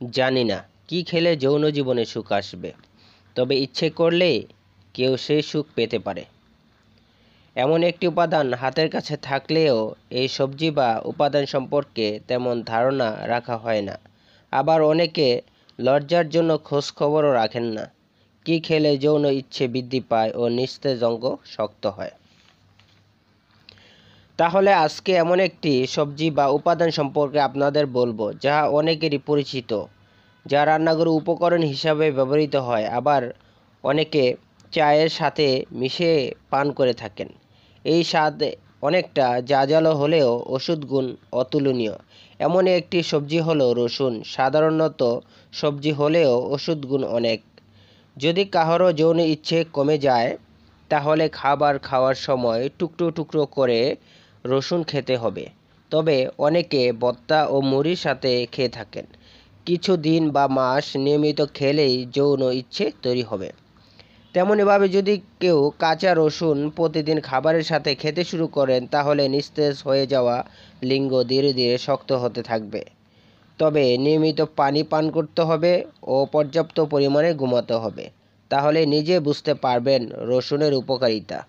জানি না। কি খেলে যৌন জীবনে সুখ আসবে? তবে ইচ্ছে করলে কেউ সেই সুখ পেতে পারে। এমন একটি উপাদান হাতের কাছে থাকলেও এই সবজি বা উপাদান সম্পর্কে তেমন ধারণা রাখা হয় না। আবার অনেকে লজ্জার জন্য খোঁজ খবরও রাখেন না। কি খেলে যৌন ইচ্ছে বৃদ্ধি পায় ও নিস্তেজ অঙ্গ শক্ত হয়? তাহলে আজকে এমন একটি সবজি বা উপাদান সম্পর্কে আপনাদের বলব যা অনেকেরই পরিচিত, যা রান্নাঘরে উপকরণ হিসাবে ব্যবহৃত হয়, আবার অনেকে চায়ের সাথে মিশে পান করে থাকেন। এই স্বাদ অনেকটা জাজালো হলেও ওষুধ গুণ অতুলনীয়। এমন একটি সবজি হলো রসুন, সাধারণত সবজি হলেও ওষুধ গুণ অনেক। যদি কাহারও যৌন ইচ্ছে কমে যায়, তাহলে খাবার খাওয়ার সময় টুকরো টুকরো করে রসুন খেতে হবে। তবে অনেকে বত্তা ও মুড়ির সাথে খেয়ে থাকেন। কিছু দিন বা মাস নিয়মিত খেলেই যৌন ইচ্ছে তৈরি হবে। তেমনইভাবে যদি কেউ কাঁচা রসুন প্রতিদিন খাবারের সাথে খেতে শুরু করেন, তাহলে নিস্তেজ হয়ে যাওয়া লিঙ্গ ধীরে ধীরে শক্ত হতে থাকবে। তবে নিয়মিত পানি পান করতে হবে ও পর্যাপ্ত পরিমাণে ঘুমাতে হবে। তাহলে নিজে বুঝতে পারবেন রসুনের উপকারিতা।